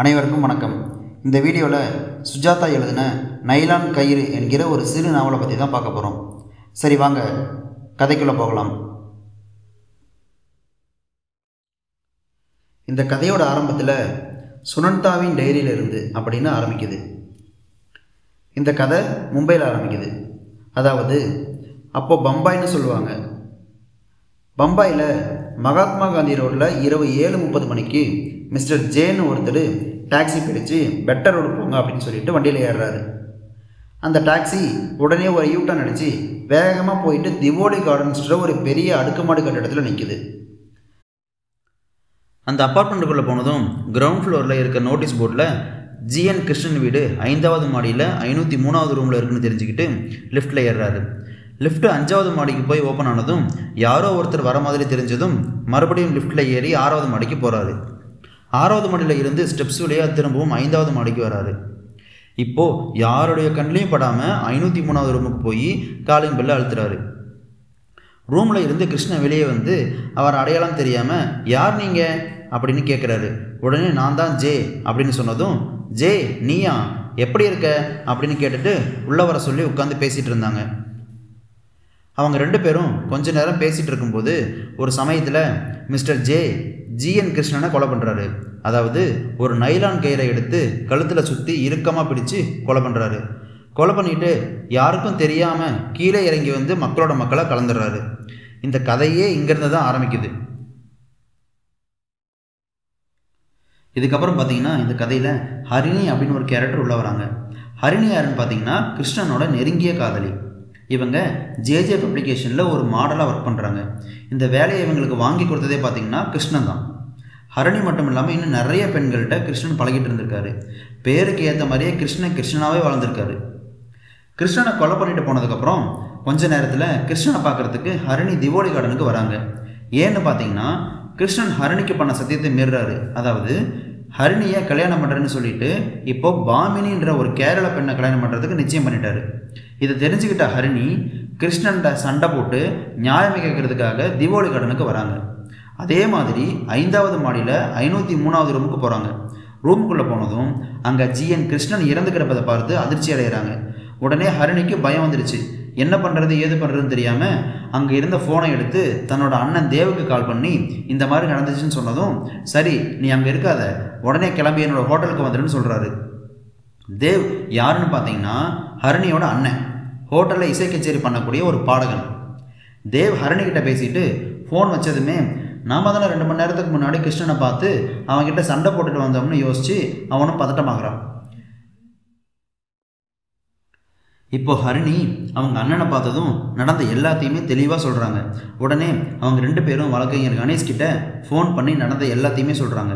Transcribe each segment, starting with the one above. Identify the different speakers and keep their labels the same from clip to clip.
Speaker 1: அனைவருக்கும் வணக்கம். இந்த வீடியோவில் சுஜாதா எழுதின நைலான் கயிறு என்கிற ஒரு சிறு நாவலை பற்றி தான் பார்க்க போகிறோம் சரி வாங்க கதைக்குள்ளே போகலாம். இந்த கதையோட ஆரம்பத்தில் சுனந்தாவின் டைரியிலிருந்து அப்படின்னு ஆரம்பிக்குது. இந்த கதை மும்பையில் ஆரம்பிக்குது. அதாவது அப்போது பம்பாய்னு சொல்லுவாங்க. பம்பாயில் மகாத்மா காந்தி ரோட்டில் இரவு ஏழு முப்பது மணிக்கு மிஸ்டர் ஜேன்னு ஒருத்தர் டாக்ஸி பிடிச்சு பெட்டர் ரோடு போங்க அப்படின்னு சொல்லிட்டு வண்டியில் ஏறுறாரு. அந்த டாக்ஸி உடனே ஒரு யூட்டன் அடித்து வேகமாக போயிட்டு திவோடி கார்டன்ஸில் ஒரு பெரிய அடுக்குமாடு கட்டிடத்தில் நிற்குது அந்த அப்பார்ட்மெண்ட்டுக்குள்ளே போனதும் கிரவுண்ட் ஃப்ளோரில் இருக்க நோட்டீஸ் போர்டில் ஜிஎன் கிருஷ்ணன் வீடு ஐந்தாவது மாடியில் ஐநூற்றி மூணாவது ரூமில் இருக்குன்னு தெரிஞ்சுக்கிட்டு லிஃப்ட்டில் ஏறுறாரு. லிஃப்ட்டு அஞ்சாவது மாடிக்கு போய் ஓப்பன் ஆனதும் யாரோ ஒருத்தர் வர மாதிரி தெரிஞ்சதும் மறுபடியும் லிஃப்ட்டில் ஏறி ஆறாவது மாடிக்கு போகிறாரு ஆறாவது மாடியில் இருந்து ஸ்டெப்ஸ் வழியாக திரும்பவும் ஐந்தாவது மாடிக்கு வராரு. இப்போது யாருடைய கண்ணிலையும் படாமல் ஐநூற்றி மூணாவது ரூமுக்கு போய் காலிங் பெல்ல அழுத்துறாரு. ரூமில் இருந்து கிருஷ்ணன் வெளியே வந்து அவர் அடையாளம் தெரியாமல் யார் நீங்கள் அப்படின்னு கேட்குறாரு உடனே நான் தான் ஜே அப்படின்னு சொன்னதும் ஜே நீயா? எப்படி இருக்க? அப்படின்னு கேட்டுட்டு உள்ளே வர சொல்லி உட்காந்து பேசிகிட்டு இருந்தாங்க. அவங்க ரெண்டு பேரும் கொஞ்ச நேரம் பேசிகிட்டு இருக்கும்போது ஒரு சமயத்தில் மிஸ்டர் ஜே ஜிஎன் கிருஷ்ணனை கொலை பண்ணுறாரு அதாவது ஒரு நைலான் கயிறை எடுத்து கழுத்தில் சுற்றி இறுக்கமாக பிடிச்சு கொலை பண்ணுறாரு கொலை பண்ணிட்டு யாருக்கும் தெரியாமல் கீழே இறங்கி வந்து மக்களோட மக்களை கலந்துடுறாரு. இந்த கதையே இங்கேருந்து தான் ஆரம்பிக்குது. இதுக்கப்புறம் பார்த்தீங்கன்னா இந்த கதையில் ஹரிணி அப்படின்னு ஒரு கேரக்டர் உள்ள வராங்க. ஹரிணி யாருன்னு பார்த்தீங்கன்னா கிருஷ்ணனோட நெருங்கிய காதலி. இவங்க ஜேஜே பப்ளிகேஷனில் ஒரு மாடலாக ஒர்க் பண்ணுறாங்க இந்த வேலையை இவங்களுக்கு வாங்கி கொடுத்ததே பார்த்தீங்கன்னா கிருஷ்ணன் தான். ஹரணி மட்டும் இல்லாமல் இன்னும் நிறைய பெண்கள்கிட்ட கிருஷ்ணன் பழகிட்டு இருந்திருக்காரு. பேருக்கு ஏற்ற மாதிரியே கிருஷ்ணன் கிருஷ்ணனாகவே வாழ்ந்திருக்காரு. கிருஷ்ணனை கொலை பண்ணிட்டு போனதுக்கப்புறம் கொஞ்ச நேரத்தில் கிருஷ்ணனை பார்க்குறதுக்கு ஹரணி திவோலி கார்டனுக்கு வராங்க. ஏன்னு பார்த்தீங்கன்னா கிருஷ்ணன் ஹரணிக்கு பண்ண சத்தியத்தை மீறுறாரு. அதாவது ஹரிணியை கல்யாணம் பண்ணுறேன்னு சொல்லிட்டு இப்போ பாமினின்ற ஒரு கேரள பெண்ணை கல்யாணம் பண்ணுறதுக்கு நிச்சயம் பண்ணிட்டாரு. இதை தெரிஞ்சுக்கிட்ட ஹரிணி கிருஷ்ணன்ட சண்டை போட்டு நியாயம் கேட்கறதுக்காக தீபாவளி கடனுக்கு வராங்க. அதே மாதிரி ஐந்தாவது மாடியில் ஐநூற்றி மூணாவது ரூமுக்கு போகிறாங்க ரூமுக்குள்ளே போனதும் அங்கே ஜிஎன் கிருஷ்ணன் இறந்து கிடப்பதை பார்த்து அதிர்ச்சி அடைகிறாங்க உடனே ஹரிணிக்கு பயம் வந்துருச்சு. என்ன பண்ணுறது ஏது பண்ணுறதுன்னு தெரியாமல் அங்கே இருந்த ஃபோனை எடுத்து தன்னோட அண்ணன் தேவுக்கு கால் பண்ணி இந்த மாதிரி நடந்துச்சுன்னு சொன்னதும் சரி நீ அங்கே இருக்காத. உடனே கிளம்பி என்னோட ஹோட்டலுக்கு வந்துடுன்னு சொல்கிறாரு தேவ் யாருன்னு பார்த்தீங்கன்னா ஹரணியோட அண்ணன். ஹோட்டலில் இசை கச்சேரி பண்ணக்கூடிய ஒரு பாடகன். தேவ் ஹரணிக்கிட்ட பேசிட்டு ஃபோன் வச்சதுமே நாம தானே ரெண்டு மணி நேரத்துக்கு முன்னாடி கிருஷ்ணனை பார்த்து அவன்கிட்ட சண்டை போட்டுட்டு வந்தோம்னு யோசித்து அவனும் பதட்டமாகறான். இப்போ ஹரிணி அவங்க அண்ணனை பார்த்ததும் நடந்த எல்லாத்தையுமே தெளிவாக சொல்கிறாங்க உடனே அவங்க ரெண்டு பேரும் வழக்கறிஞர் கணேஷ் கிட்ட ஃபோன் பண்ணி நடந்த எல்லாத்தையுமே சொல்கிறாங்க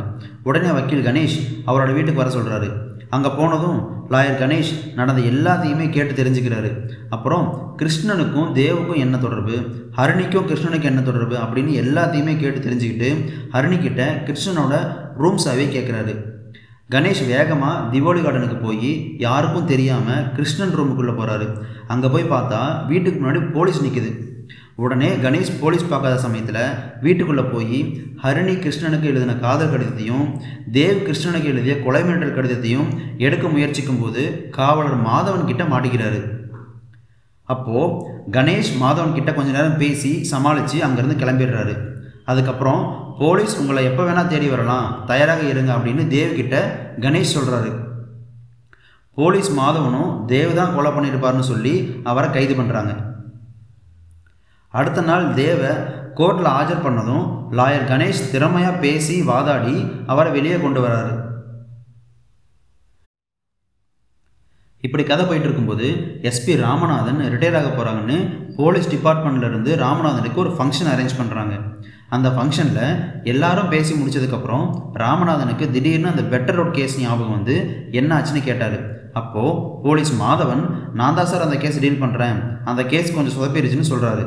Speaker 1: உடனே வக்கீல் கணேஷ் அவரோட வீட்டுக்கு வர சொல்கிறாரு அங்கே போனதும் லாயர் கணேஷ் நடந்த எல்லாத்தையுமே கேட்டு தெரிஞ்சுக்கிறாரு. அப்புறம் கிருஷ்ணனுக்கும் தேவுக்கும் என்ன தொடர்பு? ஹரணிக்கும் கிருஷ்ணனுக்கும் என்ன தொடர்பு? அப்படின்னு எல்லாத்தையுமே கேட்டு தெரிஞ்சுக்கிட்டு ஹரணிக்கிட்ட கிருஷ்ணனோட ரூம் சாவே கேட்குறாரு கணேஷ் வேகமாக திவோலி கார்டனுக்கு போய் யாருக்கும் தெரியாமல் கிருஷ்ணன் ரூமுக்குள்ளே போகிறாரு அங்கே போய் பார்த்தா வீட்டுக்கு முன்னாடி போலீஸ் நிற்கிது உடனே கணேஷ் போலீஸ் பார்க்காத சமயத்தில் வீட்டுக்குள்ளே போய் ஹரிணி கிருஷ்ணனுக்கு எழுதின காதல் கடிதத்தையும் தேவ் கிருஷ்ணனுக்கு எழுதிய கொலை மிரட்டல் கடிதத்தையும் எடுக்க முயற்சிக்கும் போது காவலர் மாதவன் கிட்ட மாட்டிக்கிறாரு. அப்போது கணேஷ் மாதவன் கிட்ட கொஞ்ச நேரம் பேசி சமாளித்து அங்கேருந்து கிளம்பிடுறாரு. அதுக்கப்புறம் போலீஸ் உங்களை எப்போ வேணால் தேடி வரலாம் தயாராக இருங்க அப்படின்னு தேவ்கிட்ட கணேஷ் சொல்கிறாரு போலீஸ் மாதவனும் தேவ் தான் கொலை பண்ணியிருப்பார்னு சொல்லி அவரை கைது பண்ணுறாங்க அடுத்த நாள் தேவை கோர்ட்டில் ஆஜர் பண்ணதும் லாயர் கணேஷ் திறமையாக பேசி வாதாடி அவரை வெளியே கொண்டு வராரு. இப்படி கதை போயிட்டு இருக்கும்போது எஸ்பி ராமநாதன் ரிட்டையர் ஆக போகிறாங்கன்னு போலீஸ் டிபார்ட்மெண்ட்லேருந்து ராமநாதனுக்கு ஒரு ஃபங்க்ஷன் அரேஞ்ச் பண்ணுறாங்க அந்த ஃபங்க்ஷனில் எல்லாரும் பேசி முடிச்சதுக்கப்புறம் ராமநாதனுக்கு திடீர்னு அந்த பெட்டர் ரோட் கேஸ் ஞாபகம் வந்து என்ன ஆச்சுன்னு கேட்டார். அப்போது போலீஸ் மாதவன் நான் தான் சார் அந்த கேஸ் டீல் பண்ணுறேன் அந்த கேஸ் கொஞ்சம் சொதப்பிடுச்சுன்னு சொல்கிறாரு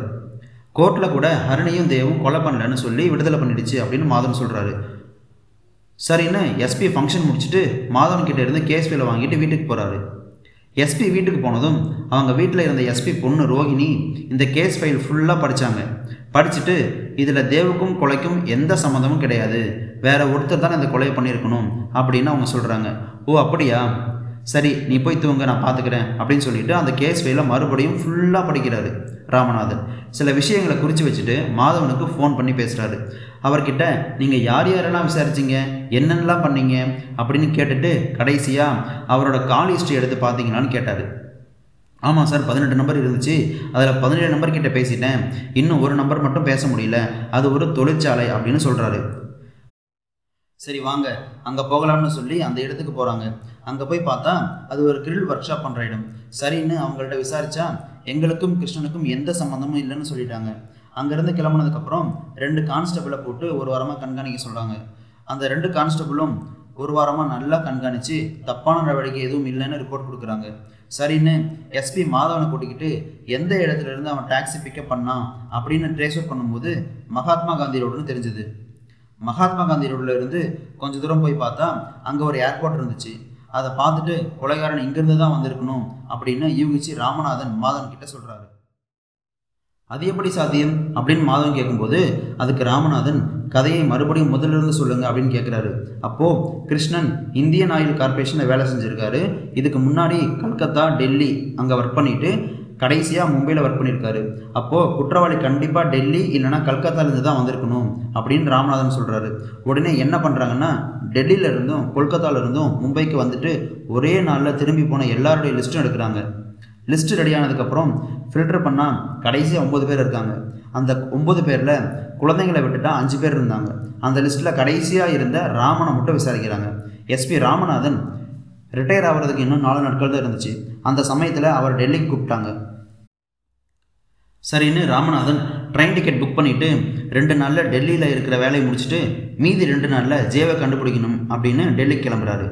Speaker 1: கோர்ட்டில் கூட ஹரணியும் தேவும் கொலை பண்ணலன்னு சொல்லி விடுதலை பண்ணிடுச்சு அப்படின்னு மாதவன் சொல்கிறாரு சரின்னு எஸ்பி ஃபங்க்ஷன் முடிச்சுட்டு மாதவன் கிட்டே இருந்து கேஸ் ஃபைலை வாங்கிட்டு வீட்டுக்கு போகிறாரு எஸ்பி வீட்டுக்கு போனதும் அவங்க வீட்டில் இருந்த எஸ்பி பொண்ணு ரோஹிணி இந்த கேஸ் ஃபைல் ஃபுல்லாக படித்தாங்க படிச்சுட்டு இதில் தேவுக்கும் கொலைக்கும் எந்த சம்மந்தமும் கிடையாது. வேற ஒருத்தர் தான் இந்த கொலையை பண்ணியிருக்கணும் அப்படின்னு அவங்க சொல்கிறாங்க ஓ அப்படியா? சரி நீ போய் தூங்க நான் பார்த்துக்கிறேன் அப்படின்னு சொல்லிட்டு அந்த கேஸ் ஃபைல மறுபடியும் ஃபுல்லாக படிக்கிறாரு ராமநாதன். சில விஷயங்களை குறித்து வச்சுட்டு மாதவனுக்கு ஃபோன் பண்ணி பேசுகிறாரு அவர்கிட்ட நீங்கள் யார் யாரெல்லாம் விசாரிச்சீங்க? என்னென்னலாம் பண்ணீங்க? அப்படின்னு கேட்டுட்டு கடைசியாக அவரோட கால் ஹிஸ்ட்ரி எடுத்து பார்த்தீங்களான்னு கேட்டார். ஆமாம் சார் பதினெட்டு நம்பர் இருந்துச்சு. அதில் பதினேழு நம்பர் கிட்ட பேசிட்டேன். இன்னும் ஒரு நம்பர் மட்டும் பேச முடியல. அது ஒரு தொழிற்சாலை அப்படின்னு சொல்கிறாரு சரி வாங்க. அங்கே போகலாம்னு சொல்லி அந்த இடத்துக்கு போகிறாங்க அங்கே போய் பார்த்தா அது ஒரு கிரில் ஒர்க் ஷாப் பண்ணுற இடம். சரின்னு அவங்கள்ட்ட விசாரித்தா எங்களுக்கும் கிருஷ்ணனுக்கும் எந்த சம்மந்தமும் இல்லைன்னு சொல்லிட்டாங்க. அங்கேருந்து கிளம்புனதுக்கப்புறம் ரெண்டு கான்ஸ்டபிளை போட்டு ஒரு வாரமாக கண்காணிக்க சொல்கிறாங்க அந்த ரெண்டு கான்ஸ்டபிளும் ஒரு வாரமாக நல்லா கண்காணித்து தப்பான நடவடிக்கை எதுவும் இல்லைன்னு ரிப்போர்ட் கொடுக்குறாங்க. சரின்னு எஸ்பி மாதவனை கூட்டிக்கிட்டு எந்த இடத்துல இருந்து அவன் டாக்ஸி பிக்கப் பண்ணான் அப்படின்னு ட்ரேஸ் அவுட் பண்ணும்போது மகாத்மா காந்தி ரோடுன்னு தெரிஞ்சுது. மகாத்மா காந்தி ரோட்ல இருந்து கொஞ்சம் தூரம் போய் பார்த்தா அங்கே ஒரு ஏர்போர்ட் இருந்துச்சு. அதை பார்த்துட்டு கொலைகாரன் இங்கேருந்து தான் வந்திருக்கணும் அப்படின்னு யூகிச்சு ராமநாதன் மாதவன் கிட்ட சொல்கிறாரு அது எப்படி சாத்தியம்? அப்படின்னு மாதவன் கேட்கும்போது அதுக்கு ராமநாதன் கதையை மறுபடியும் முதலிருந்து இருந்து சொல்லுங்க அப்படின்னு கேட்குறாரு அப்போது கிருஷ்ணன் இந்தியன் ஆயில் கார்பரேஷனில் வேலை செஞ்சுருக்காரு. இதுக்கு முன்னாடி கல்கத்தா டெல்லி அங்கே ஒர்க் பண்ணிட்டு கடைசியாக மும்பையில் ஒர்க் பண்ணியிருக்காரு அப்போது குற்றவாளி கண்டிப்பாக டெல்லி இல்லைனா கல்கத்தாலேருந்து தான் வந்திருக்கணும் அப்படின்னு ராமநாதன் சொல்கிறாரு உடனே என்ன பண்ணுறாங்கன்னா டெல்லியிலேருந்தும் கொல்கத்தால இருந்தும் மும்பைக்கு வந்துட்டு ஒரே நாளில் திரும்பி போன எல்லாருடைய லிஸ்ட்டும் எடுக்கிறாங்க. லிஸ்ட்டு ரெடி ஆனதுக்கப்புறம் ஃபில்டர் பண்ணால் கடைசியாக ஒம்பது பேர் இருக்காங்க. அந்த ஒம்பது பேரில் குழந்தைங்களை விட்டுட்டா அஞ்சு பேர் இருந்தாங்க. அந்த லிஸ்ட்டில் கடைசியாக இருந்த ராமனை மட்டும் விசாரிக்கிறாங்க. எஸ்பி ராமநாதன் ரிட்டையர் ஆகிறதுக்கு இன்னும் நாலு நாட்கள் தான் இருந்துச்சு. அந்த சமயத்தில் அவர் டெல்லிக்கு கூப்பிட்டாங்க. சரின்னு ராமநாதன் ட்ரெயின் டிக்கெட் புக் பண்ணிவிட்டு ரெண்டு நாளில் டெல்லியில் இருக்கிற வேலையை முடிச்சுட்டு மீதி ரெண்டு நாளில் ஜேவை கண்டுபிடிக்கணும் அப்படின்னு டெல்லிக்கு கிளம்புறாரு.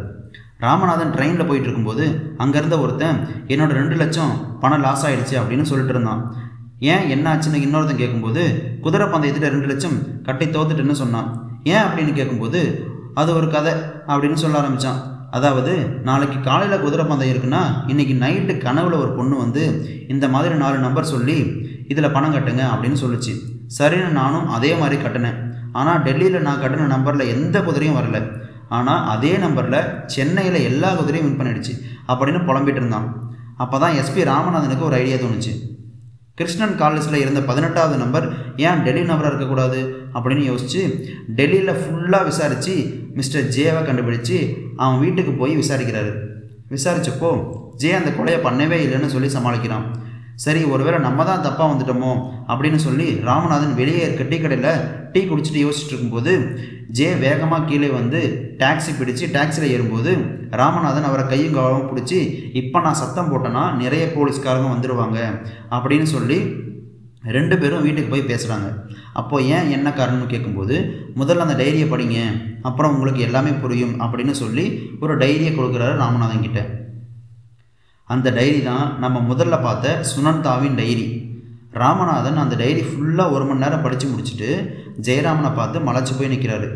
Speaker 1: ராமநாதன் ட்ரெயினில் போயிட்டு இருக்கும்போது அங்கேருந்த ஒருத்தன் என்னோடய ரெண்டு லட்சம் பணம் லாஸ் ஆகிடுச்சு அப்படின்னு சொல்லிட்டு இருந்தான். ஏன் என்ன ஆச்சுன்னு இன்னொருத்தன் கேட்கும்போது குதிரை பந்தயத்தில் ரெண்டு லட்சம் கட்டி தோத்துட்டுன்னு சொன்னான். ஏன் அப்படின்னு கேட்கும்போது அது ஒரு கதை அப்படின்னு சொல்ல ஆரம்பித்தான் அதாவது நாளைக்கு காலையில் குதிரை பந்தயம் இருக்குன்னா இன்றைக்கி நைட்டு கனவுல ஒரு பொண்ணு வந்து இந்த மாதிரி நாலு நம்பர் சொல்லி இதில் பணம் கட்டுங்க அப்படின்னு சொல்லுச்சு. சரின்னு நானும் அதே மாதிரி கட்டினேன். ஆனால் டெல்லியில் நான் கட்டின நம்பரில் எந்த குதிரையும் வரல. ஆனால் அதே நம்பரில் சென்னையில் எல்லா குதிரையும் வின் பண்ணிடுச்சு. அப்படின்னு புலம்பிட்டு இருந்தான். அப்போ தான் எஸ்பி ராமநாதனுக்கு ஒரு ஐடியா தோணுச்சு. கிருஷ்ணன் காலேஜில் இருந்த பதினெட்டாவது நம்பர் ஏன் டெல்லி நம்பராக இருக்கக்கூடாது? அப்படின்னு யோசித்து டெல்லியில் ஃபுல்லாக விசாரித்து மிஸ்டர் ஜேவை கண்டுபிடிச்சு அவன் வீட்டுக்கு போய் விசாரிக்கிறாரு. விசாரித்தப்போ ஜே அந்த கொலையை பண்ணவே இல்லைன்னு சொல்லி சமாளிக்கிறான். சரி ஒருவேளை நம்ம தான் தப்பாக வந்துட்டோமோ? அப்படின்னு சொல்லி ராமநாதன் வெளியே இருக்க டீ கடையில் டீ குடிச்சிட்டு யோசிச்சுட்டு இருக்கும்போது ஜே வேகமாக கீழே வந்து டாக்ஸி பிடிச்சி டாக்ஸியில் ஏறும்போது ராமநாதன் அவரை கையும் கவலமும் பிடிச்சி இப்போ நான் சத்தம் போட்டேன்னா நிறைய போலீஸ்காரங்க வந்துடுவாங்க அப்படின்னு சொல்லி ரெண்டு பேரும் வீட்டுக்கு போய் பேசுகிறாங்க அப்போது ஏன் என்ன காரணம்னு கேட்கும்போது முதல்ல அந்த டைரியை படிங்க அப்புறம் உங்களுக்கு எல்லாமே புரியும் அப்படின்னு சொல்லி ஒரு டைரியை கொடுக்குறாரு ராமநாதன் கிட்ட. அந்த டைரி தான் நம்ம முதல்ல பார்த்த சுனந்தாவின் டைரி ராமநாதன் அந்த டைரி ஃபுல்லாக ஒரு மணி நேரம் படித்து முடிச்சுட்டு ஜெயராமனை பார்த்து மலைச்சு போய் நிற்கிறாரு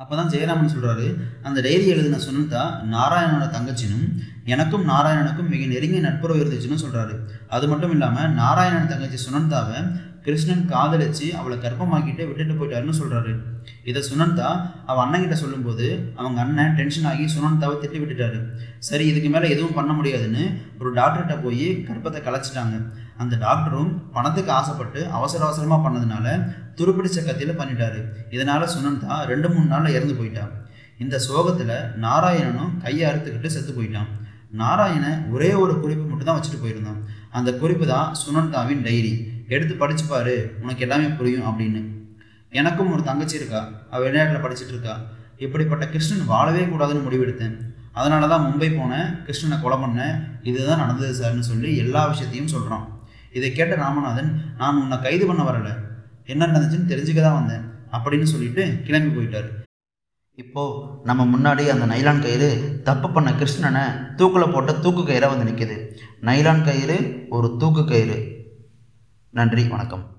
Speaker 1: அப்போ தான் ஜெயராமன் சொல்கிறாரு அந்த டைரி எழுதின சுனந்தா நாராயணனோட தங்கச்சினும் எனக்கும் நாராயணனுக்கும் மிக நெருங்கிய நட்புறவு இருந்துச்சுன்னு சொல்கிறாரு அது மட்டும் இல்லாமல் நாராயணன் தங்கச்சி சுனந்தாவை கிருஷ்ணன் காதலிச்சு அவளை கர்ப்பமாக்கிட்டு விட்டுட்டு போயிட்டாருன்னு சொல்கிறாரு இதை சுனந்தா அவள் அண்ணன்கிட்ட சொல்லும்போது அவங்க அண்ணன் டென்ஷன் ஆகி சுனந்தாவை திட்டி விட்டுட்டாரு. சரி இதுக்கு மேலே எதுவும் பண்ண முடியாதுன்னு ஒரு டாக்டர்கிட்ட போய் கர்ப்பத்தை கலைச்சிட்டாங்க. அந்த டாக்டரும் பணத்துக்கு ஆசைப்பட்டு அவசர அவசரமாக பண்ணதுனால துருப்பிடிச்ச கத்தியில் பண்ணிட்டாரு. இதனால் சுனந்தா ரெண்டு மூணு நாளில் இறந்து போயிட்டான் இந்த சோகத்தில் நாராயணனும் கையை அறுத்துக்கிட்டு செத்து போயிட்டான். நாராயணன் ஒரே ஒரு குறிப்பு மட்டும் தான் வச்சுட்டு போயிருந்தான் அந்த குறிப்பு தான் சுனந்தாவின் டைரி. எடுத்து படிச்சு பாரு உனக்கு எல்லாமே புரியும் அப்படின்னு. எனக்கும் ஒரு தங்கச்சி இருக்கா? அவள் வெளிநாட்டில் படிச்சுட்டு இருக்கா. இப்படிப்பட்ட கிருஷ்ணன் வாழவே கூடாதுன்னு முடிவெடுத்தேன். அதனால தான் மும்பை போனேன் கிருஷ்ணனை கொலை பண்ணேன். இதுதான் நடந்தது சார்னு சொல்லி எல்லா விஷயத்தையும் சொல்கிறான் இதை கேட்ட ராமநாதன் நான் உன்னை கைது பண்ண வரலை. என்ன நடந்துச்சுன்னு தெரிஞ்சுக்க தான் வந்தேன் அப்படின்னு சொல்லிட்டு கிளம்பி போயிட்டார். இப்போது நம்ம முன்னாடி அந்த நைலான் கயிறு தப்பு பண்ண கிருஷ்ணனை தூக்கில் போட்ட தூக்கு கயிறாக வந்து நிற்கிது நைலான் கயிறு ஒரு தூக்கு கயிறு. நன்றி வணக்கம்.